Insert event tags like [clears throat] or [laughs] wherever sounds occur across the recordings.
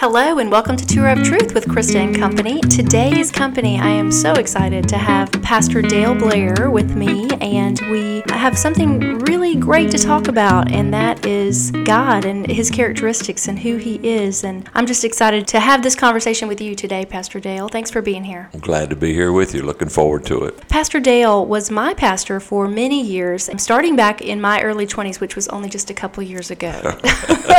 Hello and welcome to Tour of Truth with Krista and Company. Today's company, I am so excited to have Pastor Dale Blair with me, and we have something really great to talk about, and that is God and His characteristics and who He is. And I'm just excited to have this conversation with you today, Pastor Dale. Thanks for being here. I'm glad to be here with you. Looking forward to it. Pastor Dale was my pastor for many years, starting back in my early 20s, which was only just a couple years ago. [laughs]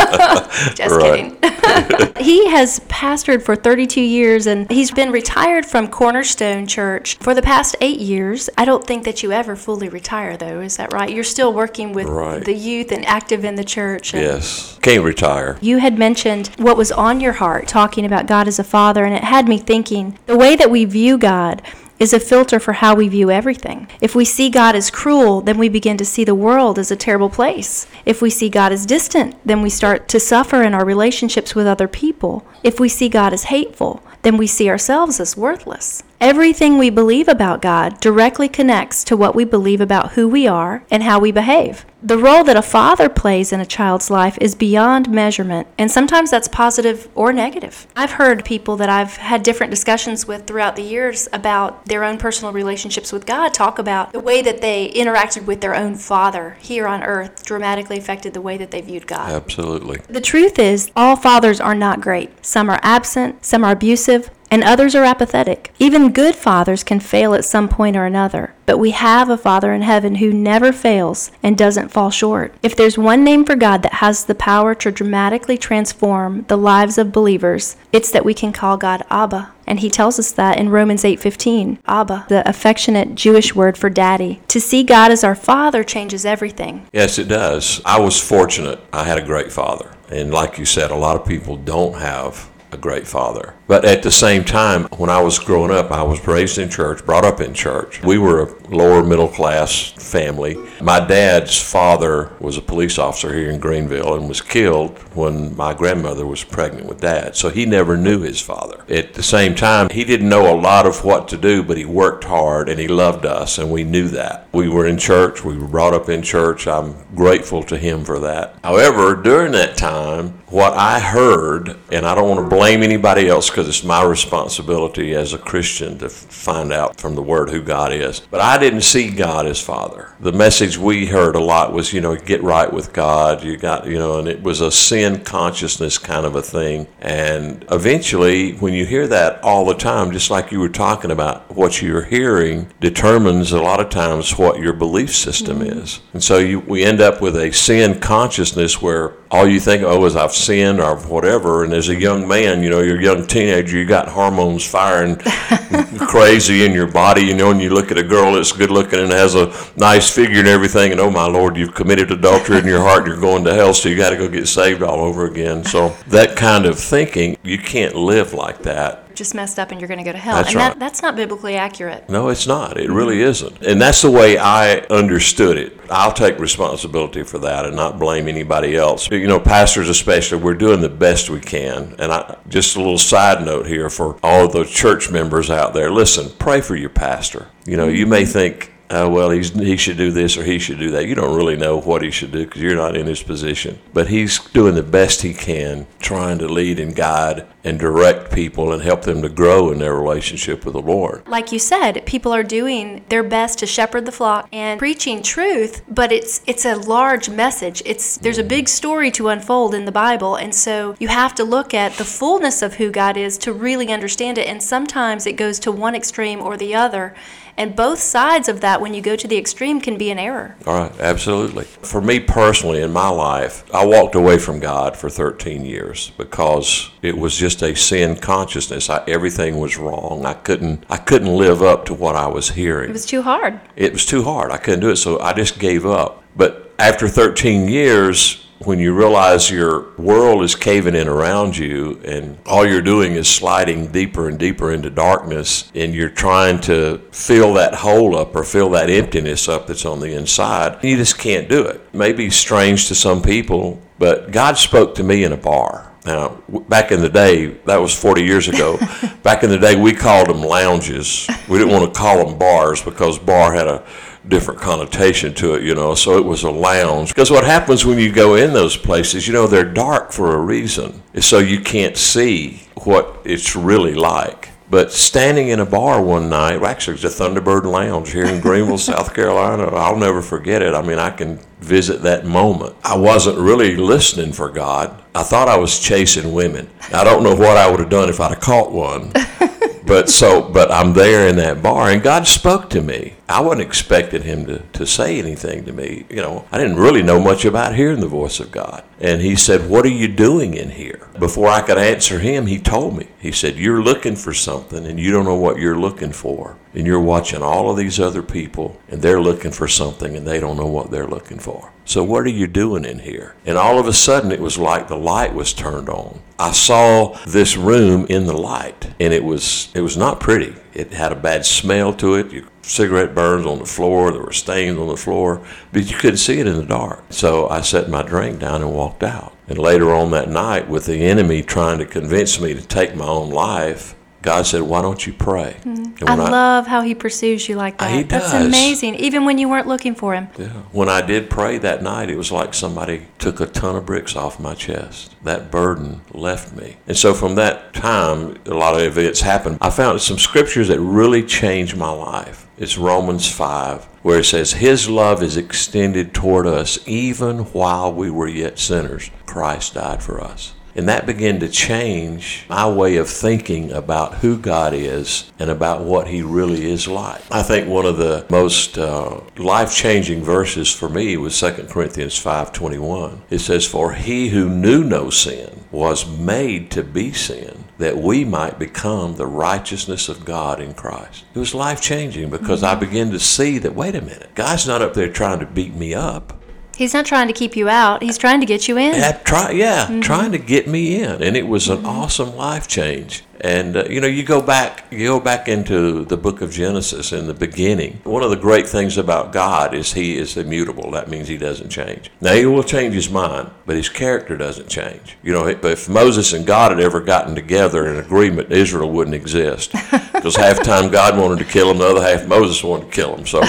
[laughs] just kidding. [laughs] he has pastored for 32 years and he's been retired from Cornerstone Church for the past eight years. I don't think that you ever fully retire, though. Is that right? You're still working with Right. the youth and active in the church. and- Yes. Can't retire. You had mentioned what was on your heart, talking about God as a father, and it had me thinking the way that we view God is a filter for how we view everything. If we see God as cruel, then we begin to see the world as a terrible place. If we see God as distant, then we start to suffer in our relationships with other people. If we see God as hateful, then we see ourselves as worthless. Everything we believe about God directly connects to what we believe about who we are and how we behave. The role that a father plays in a child's life is beyond measurement, and sometimes that's positive or negative. I've heard people that I've had different discussions with throughout the years about their own personal relationships with God talk about the way that they interacted with their own father here on earth dramatically affected the way that they viewed God. Absolutely. The truth is, all fathers are not great. Some are absent, some are abusive, and others are apathetic. Even good fathers can fail at some point or another. But we have a Father in heaven who never fails and doesn't fall short. If there's one name for God that has the power to dramatically transform the lives of believers, it's that we can call God Abba. And he tells us that in Romans 8:15. Abba, the affectionate Jewish word for daddy. To see God as our father changes everything. Yes, it does. I was fortunate. I had a great father. And like you said, a lot of people don't have a great father. But at the same time, when I was growing up, I was raised in church, brought up in church. We were a lower middle class family. My dad's father was a police officer here in Greenville and was killed when my grandmother was pregnant with dad. So he never knew his father. At the same time, he didn't know a lot of what to do, but he worked hard and he loved us, and we knew that. We were in church, we were brought up in church. I'm grateful to him for that. However, during that time, what I heard, and I don't want to blame anybody else because it's my responsibility as a Christian to find out from the Word who God is. But I didn't see God as Father. The message we heard a lot was, you know, get right with God. You got, you know, and it was a sin consciousness kind of a thing. And eventually, when you hear that all the time, just like you were talking about, what you're hearing determines a lot of times what your belief system mm-hmm. is. And so you, we end up with a sin consciousness where all you think, oh, is I've sinned or whatever. And as a young man, you know, you're young teenager, you got hormones firing [laughs] crazy in your body, you know, and you look at a girl that's good looking and has a nice figure and everything, and oh my Lord, you've committed adultery in your heart, you're going to hell, so you got to go get saved all over again. So that kind of thinking, you can't live like that. Just messed up and you're going to go to hell. That's and right. that, that's not biblically accurate. No, it's not. It really isn't. And that's the way I understood it. I'll take responsibility for that and not blame anybody else. You know, pastors especially, we're doing the best we can. And I just a little side note here for all the church members out there. Listen, pray for your pastor. You know, you may think uh, well, he's, he should do this or he should do that. You don't really know what he should do because you're not in his position. But he's doing the best he can, trying to lead and guide and direct people and help them to grow in their relationship with the Lord. Like you said, people are doing their best to shepherd the flock and preaching truth, but it's it's a large message. It's there's a big story to unfold in the Bible, and so you have to look at the fullness of who God is to really understand it. And sometimes it goes to one extreme or the other. And both sides of that, when you go to the extreme, can be an error. All right, absolutely. For me personally, in my life, I walked away from God for 13 years because it was just a sin consciousness. I, everything was wrong. I couldn't, I couldn't live up to what I was hearing. It was too hard. it was too hard. I couldn't do it, so I just gave up. But after 13 years, when you realize your world is caving in around you and all you're doing is sliding deeper and deeper into darkness and you're trying to fill that hole up or fill that emptiness up that's on the inside, you just can't do it. Maybe strange to some people, but God spoke to me in a bar. Now, back in the day, that was 40 years ago. [laughs] back in the day, we called them lounges. We didn't want to call them bars because bar had a different connotation to it, you know. So it was a lounge. Because what happens when you go in those places, you know, they're dark for a reason. So you can't see what it's really like. But standing in a bar one night, well, actually, it's a Thunderbird Lounge here in Greenville, [laughs] South Carolina. I'll never forget it. I mean, I can visit that moment. I wasn't really listening for God. I thought I was chasing women. I don't know what I would have done if I'd have caught one. [laughs] but so, but I'm there in that bar, and God spoke to me. I wasn't expecting Him to, to say anything to me. You know, I didn't really know much about hearing the voice of God. And He said, What are you doing in here? Before I could answer Him, He told me. He said, You're looking for something, and you don't know what you're looking for. And you're watching all of these other people, and they're looking for something, and they don't know what they're looking for. So, what are you doing in here? And all of a sudden, it was like the light was turned on. I saw this room in the light, and it was it was not pretty. It had a bad smell to it. Your cigarette burns on the floor. There were stains on the floor, but you couldn't see it in the dark. So I set my drink down and walked out. And later on that night, with the enemy trying to convince me to take my own life, God said, "Why don't you pray?" Mm. I, I, love how He pursues you like that. He does. That's amazing. Even when you weren't looking for Him. Yeah. When I did pray that night, it was like somebody took a ton of bricks off my chest. That burden left me, and so from that time, a lot of events happened. I found some scriptures that really changed my life. It's Romans five, where it says, "His love is extended toward us, even while we were yet sinners. Christ died for us." And that began to change my way of thinking about who God is and about what He really is like. I think one of the most uh, life-changing verses for me was 2 Corinthians 5:21. It says, "For He who knew no sin was made to be sin, that we might become the righteousness of God in Christ." It was life-changing because mm-hmm. I began to see that. Wait a minute, God's not up there trying to beat me up. He's not trying to keep you out. He's trying to get you in. Yeah, try, yeah mm-hmm. trying to get me in, and it was an mm-hmm. awesome life change. And uh, you know, you go back, you go back into the book of Genesis in the beginning. One of the great things about God is He is immutable. That means He doesn't change. Now He will change His mind, but His character doesn't change. You know, if Moses and God had ever gotten together in agreement, Israel wouldn't exist. [laughs] Because half time God wanted to kill him, the other half Moses wanted to kill him. So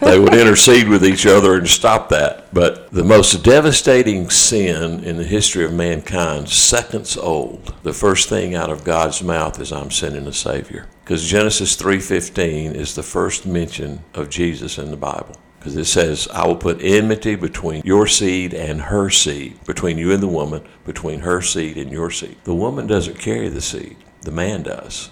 they would intercede with each other and stop that. But the most devastating sin in the history of mankind, seconds old, the first thing out of God's mouth is I'm sending a Savior. Because Genesis 3.15 is the first mention of Jesus in the Bible. Because it says, I will put enmity between your seed and her seed, between you and the woman, between her seed and your seed. The woman doesn't carry the seed, the man does.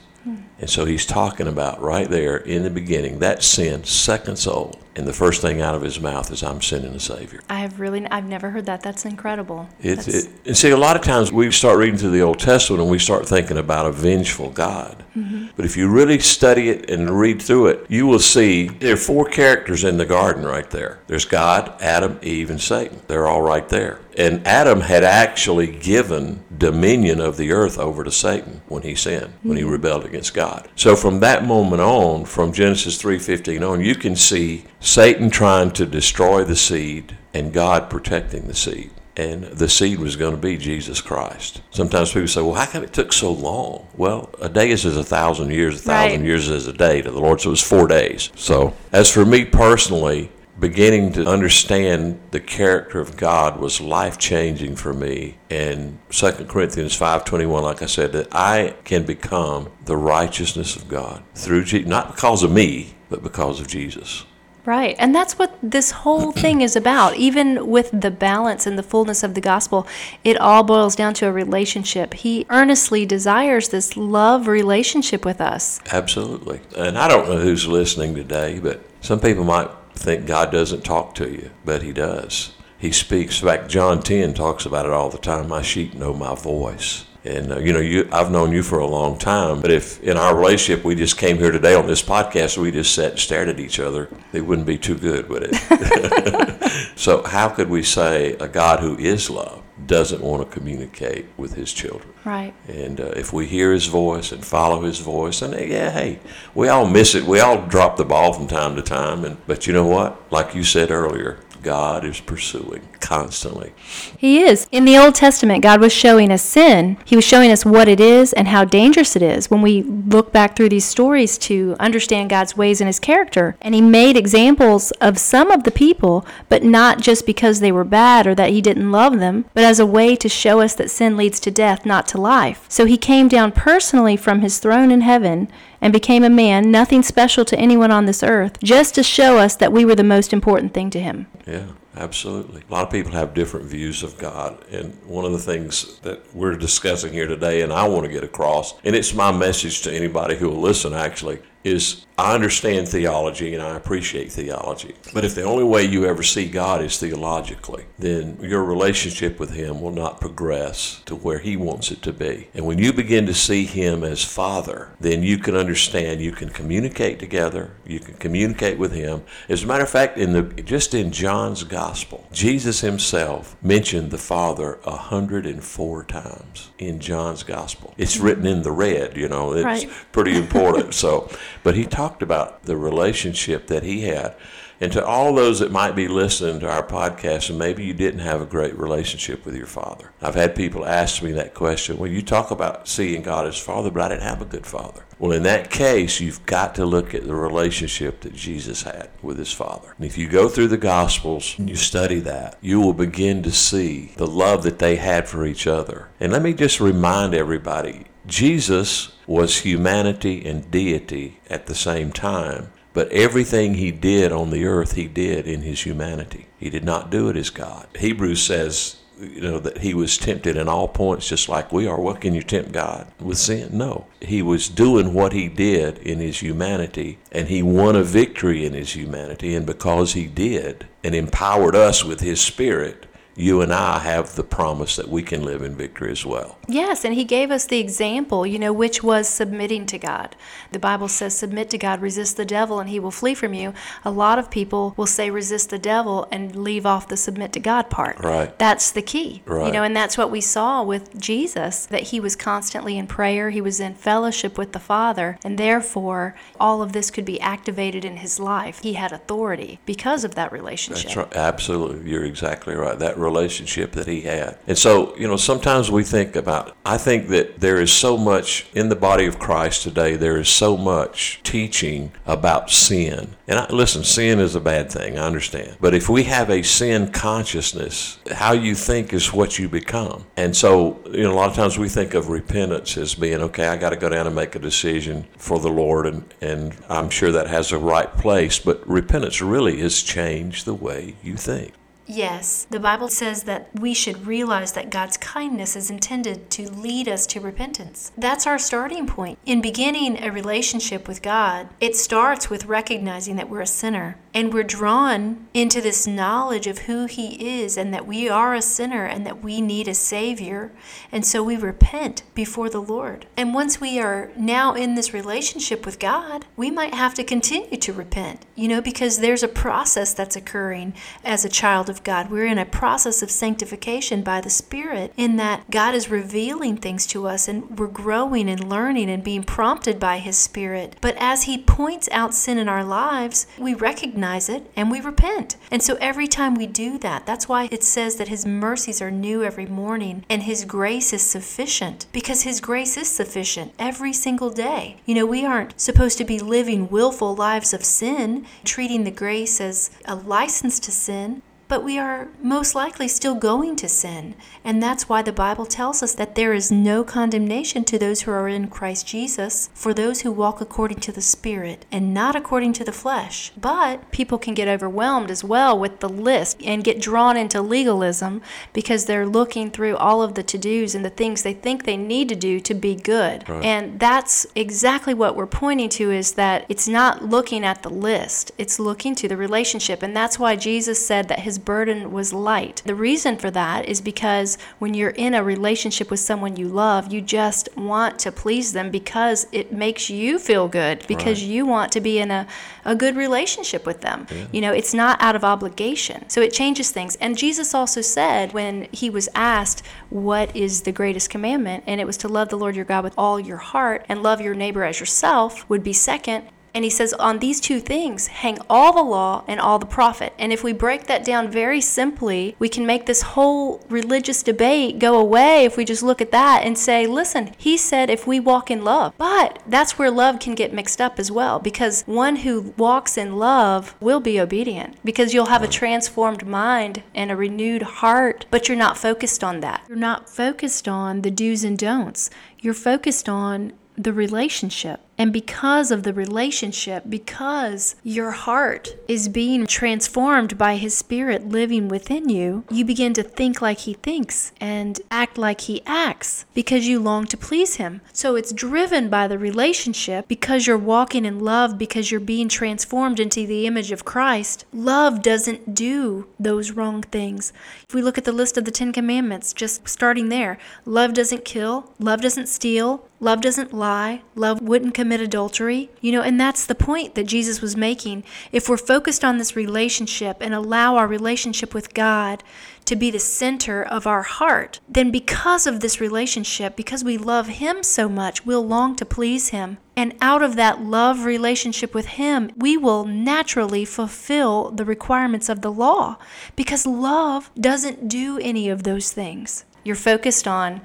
And so he's talking about right there in the beginning that sin, seconds old, and the first thing out of his mouth is, "I'm sending a Savior." I have really, I've never heard that. That's incredible. It's, It, and see, a lot of times we start reading through the Old Testament and we start thinking about a vengeful God. Mm-hmm. But if you really study it and read through it, you will see there are four characters in the garden right there. There's God, Adam, Eve, and Satan. They're all right there. And Adam had actually given dominion of the earth over to Satan when he sinned, when he mm-hmm. rebelled against God. So from that moment on, from Genesis 3:15 on, you can see Satan trying to destroy the seed and God protecting the seed. And the seed was going to be Jesus Christ. Sometimes people say, well, how come it took so long? Well, a day is as a thousand years, a thousand right. years is a day to the Lord. So it was four days. So as for me personally, beginning to understand the character of God was life changing for me. And 2 Corinthians 5:21, like I said, that I can become the righteousness of God through Jesus, not because of me, but because of Jesus. Right. And that's what this whole [clears throat] thing is about. Even with the balance and the fullness of the gospel, it all boils down to a relationship. He earnestly desires this love relationship with us. Absolutely. And I don't know who's listening today, but some people might think God doesn't talk to you, but He does. He speaks. In fact, John 10 talks about it all the time. My sheep know my voice. And uh, you know, you I've known you for a long time, but if in our relationship we just came here today on this podcast, we just sat and stared at each other, it wouldn't be too good, would it? [laughs] so how could we say a God who is love doesn't want to communicate with his children? Right. And uh, if we hear his voice and follow his voice, and yeah, hey, we all miss it. We all drop the ball from time to time, and but you know what? Like you said earlier, God is pursuing constantly. He is. In the Old Testament, God was showing us sin. He was showing us what it is and how dangerous it is when we look back through these stories to understand God's ways and his character. And he made examples of some of the people, but not just because they were bad or that he didn't love them, but as a way to show us that sin leads to death, not to life. So he came down personally from his throne in heaven and became a man, nothing special to anyone on this earth, just to show us that we were the most important thing to him. Yeah, absolutely. A lot of people have different views of God. And one of the things that we're discussing here today, and I want to get across, and it's my message to anybody who will listen actually, is I understand theology and I appreciate theology. But if the only way you ever see God is theologically, then your relationship with Him will not progress to where He wants it to be. And when you begin to see Him as Father, then you can understand, you can communicate together, you can communicate with Him. As a matter of fact, in the just in John's Gospel, Jesus Himself mentioned the Father 104 times in John's Gospel. It's written in the red, you know, it's Right. pretty important. [laughs] So, but he talked about the relationship that he had. And to all those that might be listening to our podcast, and maybe you didn't have a great relationship with your father, I've had people ask me that question. Well, you talk about seeing God as father, but I didn't have a good father. Well, in that case, you've got to look at the relationship that Jesus had with his father. And if you go through the Gospels and you study that, you will begin to see the love that they had for each other. And let me just remind everybody Jesus was humanity and deity at the same time, but everything he did on the earth, he did in his humanity. He did not do it as God. Hebrews says, you know, that he was tempted in all points just like we are. What can you tempt God with sin? No. He was doing what he did in his humanity, and he won a victory in his humanity. And because he did and empowered us with his spirit, you and I have the promise that we can live in victory as well. Yes, and he gave us the example, you know, which was submitting to God. The Bible says, submit to God, resist the devil, and he will flee from you. A lot of people will say, resist the devil, and leave off the submit to God part. Right. That's the key. You know, and that's what we saw with Jesus, that he was constantly in prayer, he was in fellowship with the Father, and therefore all of this could be activated in his life. He had authority because of that relationship. That's right. Absolutely. You're exactly right. That relationship that he had. And so, you know, sometimes we think about, I think that there is so much in the body of Christ today, there is so much teaching about sin. And I, listen, sin is a bad thing, I understand. But if we have a sin consciousness, how you think is what you become. And so, you know, a lot of times we think of repentance as being, okay, I got to go down and make a decision for the Lord. And, and I'm sure that has a right place. But repentance really is change the way you think. Yes, the Bible says that we should realize that God's kindness is intended to lead us to repentance. That's our starting point. In beginning a relationship with God, it starts with recognizing that we're a sinner and we're drawn into this knowledge of who He is and that we are a sinner and that we need a Savior. And so we repent before the Lord. And once we are now in this relationship with God, we might have to continue to repent, you know, because there's a process that's occurring as a child of God. We're in a process of sanctification by the Spirit, in that God is revealing things to us and we're growing and learning and being prompted by His Spirit. But as He points out sin in our lives, we recognize it and we repent. And so every time we do that, that's why it says that His mercies are new every morning and His grace is sufficient because His grace is sufficient every single day. You know, we aren't supposed to be living willful lives of sin, treating the grace as a license to sin. But we are most likely still going to sin. And that's why the Bible tells us that there is no condemnation to those who are in Christ Jesus for those who walk according to the Spirit and not according to the flesh. But people can get overwhelmed as well with the list and get drawn into legalism because they're looking through all of the to dos and the things they think they need to do to be good. Right. And that's exactly what we're pointing to is that it's not looking at the list, it's looking to the relationship. And that's why Jesus said that his burden was light. The reason for that is because when you're in a relationship with someone you love, you just want to please them because it makes you feel good, because Right. you want to be in a, a good relationship with them. You know, it's not out of obligation. So it changes things. And Jesus also said when he was asked, What is the greatest commandment? And it was to love the Lord your God with all your heart and love your neighbor as yourself, would be second. And he says, on these two things hang all the law and all the prophet. And if we break that down very simply, we can make this whole religious debate go away if we just look at that and say, listen, he said if we walk in love. But that's where love can get mixed up as well, because one who walks in love will be obedient, because you'll have a transformed mind and a renewed heart, but you're not focused on that. You're not focused on the do's and don'ts. You're focused on the relationship. And because of the relationship, because your heart is being transformed by His Spirit living within you, you begin to think like He thinks and act like He acts because you long to please Him. So it's driven by the relationship because you're walking in love, because you're being transformed into the image of Christ. Love doesn't do those wrong things. If we look at the list of the Ten Commandments, just starting there, love doesn't kill, love doesn't steal, love doesn't lie, love wouldn't commit adultery. You know, and that's the point that Jesus was making. If we're focused on this relationship and allow our relationship with God to be the center of our heart, then because of this relationship, because we love Him so much, we'll long to please Him. And out of that love relationship with Him, we will naturally fulfill the requirements of the law because love doesn't do any of those things. You're focused on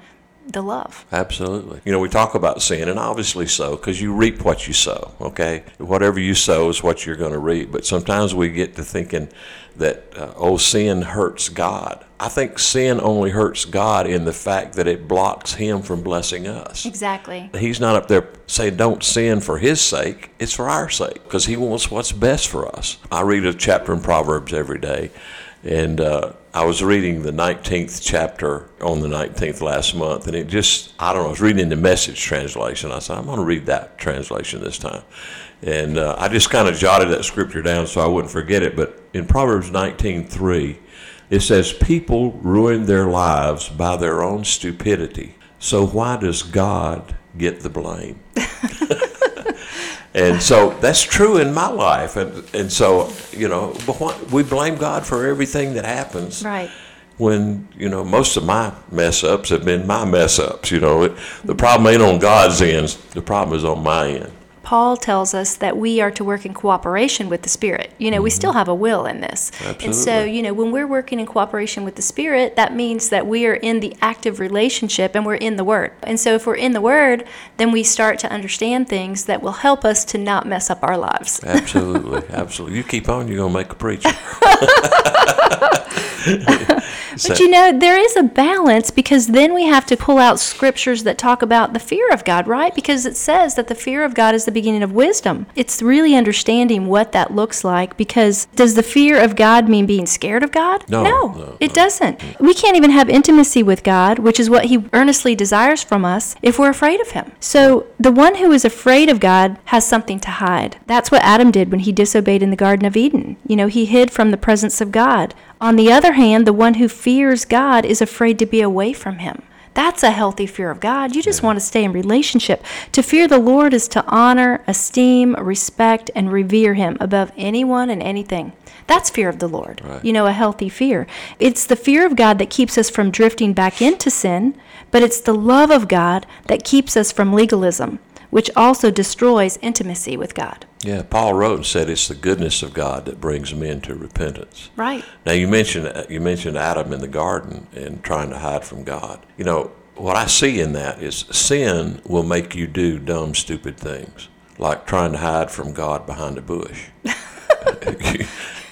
the love. Absolutely. You know, we talk about sin, and obviously so, because you reap what you sow, okay? Whatever you sow is what you're going to reap. But sometimes we get to thinking that, uh, oh, sin hurts God. I think sin only hurts God in the fact that it blocks Him from blessing us. Exactly. He's not up there saying, don't sin for His sake, it's for our sake, because He wants what's best for us. I read a chapter in Proverbs every day, and, uh, I was reading the 19th chapter on the 19th last month, and it just, I don't know, I was reading the message translation. I said, I'm going to read that translation this time. And uh, I just kind of jotted that scripture down so I wouldn't forget it. But in Proverbs 19:3, it says, People ruin their lives by their own stupidity. So why does God get the blame? [laughs] And so that's true in my life. And, and so, you know, we blame God for everything that happens. Right. When, you know, most of my mess ups have been my mess ups. You know, it, the problem ain't on God's end, the problem is on my end. Paul tells us that we are to work in cooperation with the Spirit. You know, mm-hmm. we still have a will in this. Absolutely. And so, you know, when we're working in cooperation with the Spirit, that means that we are in the active relationship and we're in the Word. And so, if we're in the Word, then we start to understand things that will help us to not mess up our lives. Absolutely. Absolutely. You keep on, you're going to make a preacher. [laughs] but you know, there is a balance because then we have to pull out scriptures that talk about the fear of God, right? Because it says that the fear of God is the beginning of wisdom. It's really understanding what that looks like because does the fear of God mean being scared of God? No. No, no it no. doesn't. We can't even have intimacy with God, which is what He earnestly desires from us, if we're afraid of Him. So the one who is afraid of God has something to hide. That's what Adam did when he disobeyed in the Garden of Eden. You know, he hid from the presence of God. On the other hand, the one who fears God is afraid to be away from him. That's a healthy fear of God. You just yeah. want to stay in relationship. To fear the Lord is to honor, esteem, respect, and revere Him above anyone and anything. That's fear of the Lord. Right. You know, a healthy fear. It's the fear of God that keeps us from drifting back into sin, but it's the love of God that keeps us from legalism, which also destroys intimacy with God. Yeah, Paul wrote and said it's the goodness of God that brings men to repentance. Right. Now you mentioned you mentioned Adam in the garden and trying to hide from God. You know what I see in that is sin will make you do dumb, stupid things like trying to hide from God behind a bush. [laughs]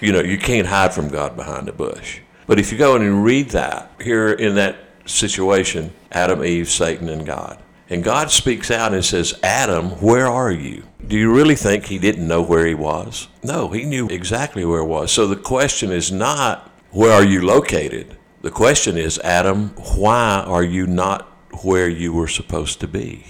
you know you can't hide from God behind a bush. But if you go in and read that here in that situation, Adam, Eve, Satan, and God. And God speaks out and says, Adam, where are you? Do you really think he didn't know where he was? No, he knew exactly where he was. So the question is not, where are you located? The question is, Adam, why are you not where you were supposed to be?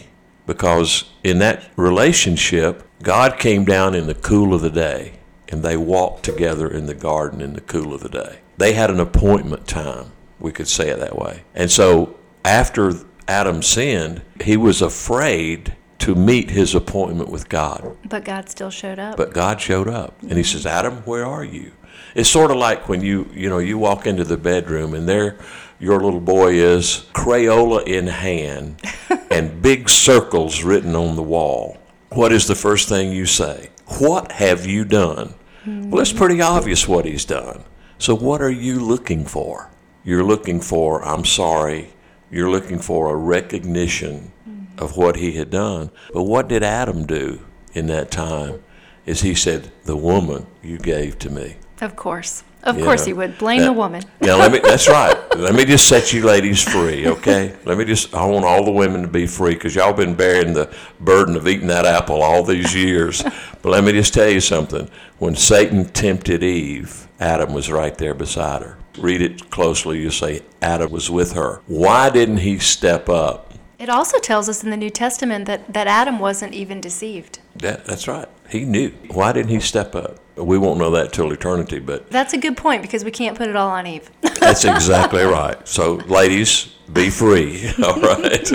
Because in that relationship, God came down in the cool of the day and they walked together in the garden in the cool of the day. They had an appointment time, we could say it that way. And so after Adam sinned, he was afraid to meet his appointment with God. But God still showed up. But God showed up. And he says, Adam, where are you? It's sort of like when you, you know, you walk into the bedroom and there your little boy is, Crayola in hand, [laughs] and big circles written on the wall. What is the first thing you say? What have you done? Well, it's pretty obvious what he's done. So, what are you looking for? You're looking for, I'm sorry, you're looking for a recognition of what he had done. But what did Adam do in that time? Is he said, The woman you gave to me. Of course. Of You course know, he would. Blame that- the woman. Yeah, let me. That's right. Let me just set you ladies free, okay? Let me just. I want all the women to be free because y'all been bearing the burden of eating that apple all these years. but let me just tell you something. When Satan tempted Eve, Adam was right there beside her. Read it closely. You say Adam was with her. Why didn't he step up? It also tells us in the New Testament that, that Adam wasn't even deceived. That, that's right. He knew. Why didn't he step up? We won't know that till eternity, but That's a good point because we can't put it all on Eve. That's exactly [laughs] right. So, ladies, be free. [laughs] All right.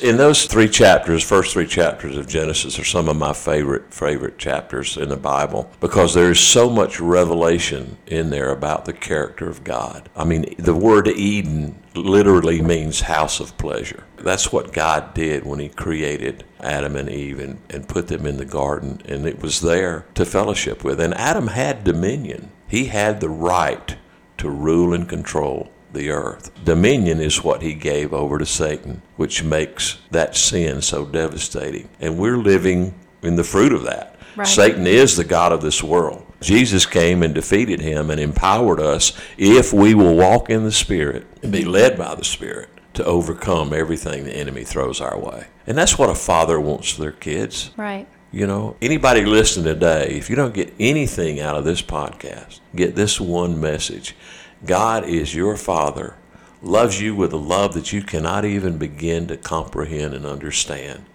in those three chapters, first three chapters of Genesis are some of my favorite favorite chapters in the Bible because there's so much revelation in there about the character of God. I mean, the word Eden literally means house of pleasure. That's what God did when He created Adam and Eve and, and put them in the garden, and it was there to fellowship with. And Adam had dominion. He had the right to rule and control the earth. Dominion is what he gave over to Satan, which makes that sin so devastating. And we're living in the fruit of that. Right. Satan is the God of this world. Jesus came and defeated him and empowered us if we will walk in the Spirit and be led by the Spirit to overcome everything the enemy throws our way. And that's what a father wants for their kids. right. You know, anybody listening today, if you don't get anything out of this podcast, get this one message. God is your Father, loves you with a love that you cannot even begin to comprehend and understand,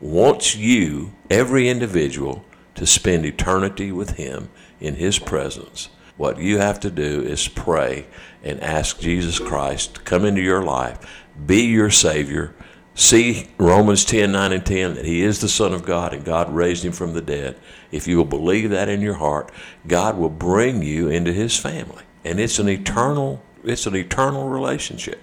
wants you, every individual, to spend eternity with Him in His presence. What you have to do is pray and ask Jesus Christ to come into your life, be your Savior, see Romans 10 9 and 10 that he is the Son of God and God raised him from the dead. If you will believe that in your heart, God will bring you into his family. And it's an eternal it's an eternal relationship.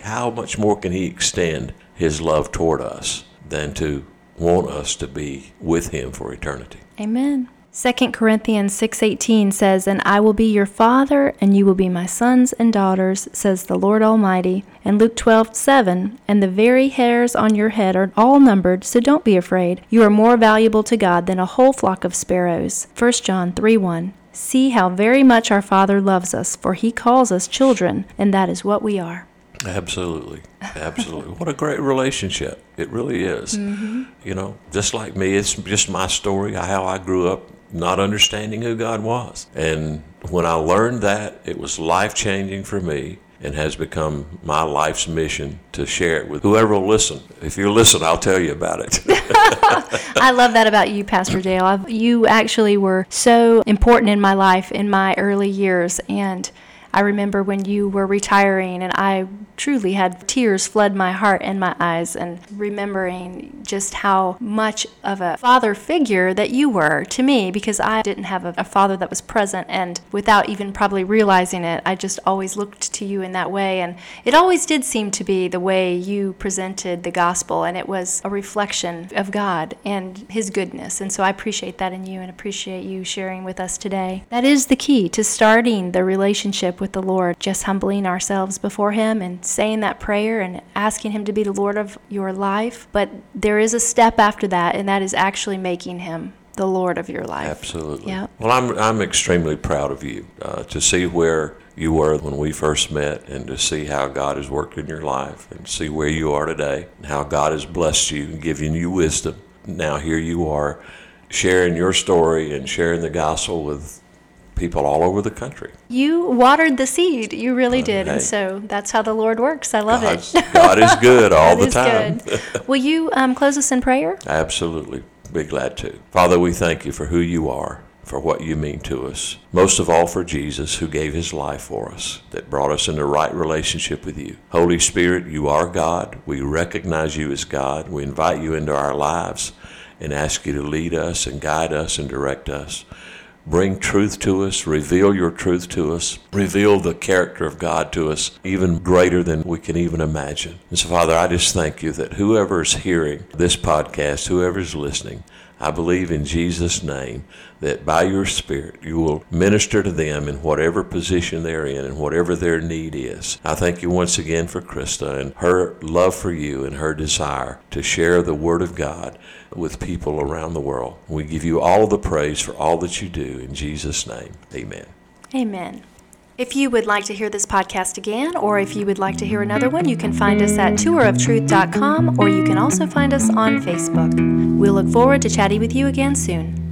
How much more can he extend his love toward us than to want us to be with him for eternity? Amen. 2 Corinthians 6:18 says, "And I will be your father, and you will be my sons and daughters," says the Lord Almighty. And Luke 12:7, "And the very hairs on your head are all numbered, so don't be afraid. You are more valuable to God than a whole flock of sparrows." 1 John 3:1, "See how very much our Father loves us, for he calls us children, and that is what we are." Absolutely. Absolutely. what a great relationship. It really is. You know, just like me, it's just my story, how I grew up not understanding who God was. And when I learned that, it was life changing for me and has become my life's mission to share it with whoever will listen. If you listen, I'll tell you about it. [laughs] [laughs] I love that about you, Pastor Dale. I've, you actually were so important in my life in my early years. And I remember when you were retiring, and I truly had tears flood my heart and my eyes, and remembering just how much of a father figure that you were to me because I didn't have a, a father that was present. And without even probably realizing it, I just always looked to you in that way. And it always did seem to be the way you presented the gospel, and it was a reflection of God and His goodness. And so I appreciate that in you and appreciate you sharing with us today. That is the key to starting the relationship with the Lord, just humbling ourselves before Him and saying that prayer and asking Him to be the Lord of your life. But there is a step after that, and that is actually making Him the Lord of your life. Absolutely. Yeah. Well, I'm, I'm extremely proud of you uh, to see where you were when we first met and to see how God has worked in your life and see where you are today and how God has blessed you and given you wisdom. Now, here you are sharing your story and sharing the gospel with people all over the country. You watered the seed. You really did. hey. And so that's how the Lord works. I love God's- it. God is good all [laughs] That the is time. good. Will you um, close us in prayer? Absolutely. Be glad to. Father, we thank you for who you are, for what you mean to us. Most of all for Jesus, who gave his life for us, that brought us into right relationship with you. Holy Spirit, you are God. We recognize you as God. We invite you into our lives and ask you to lead us and guide us and direct us. Bring truth to us, reveal your truth to us, reveal the character of God to us, even greater than we can even imagine. And so, Father, I just thank you that whoever is hearing this podcast, whoever is listening, I believe in Jesus' name that by your Spirit you will minister to them in whatever position they're in and whatever their need is. I thank you once again for Krista and her love for you and her desire to share the Word of God with people around the world. We give you all the praise for all that you do. In Jesus' name, amen. Amen. If you would like to hear this podcast again, or if you would like to hear another one, you can find us at touroftruth.com, or you can also find us on Facebook. We'll look forward to chatting with you again soon.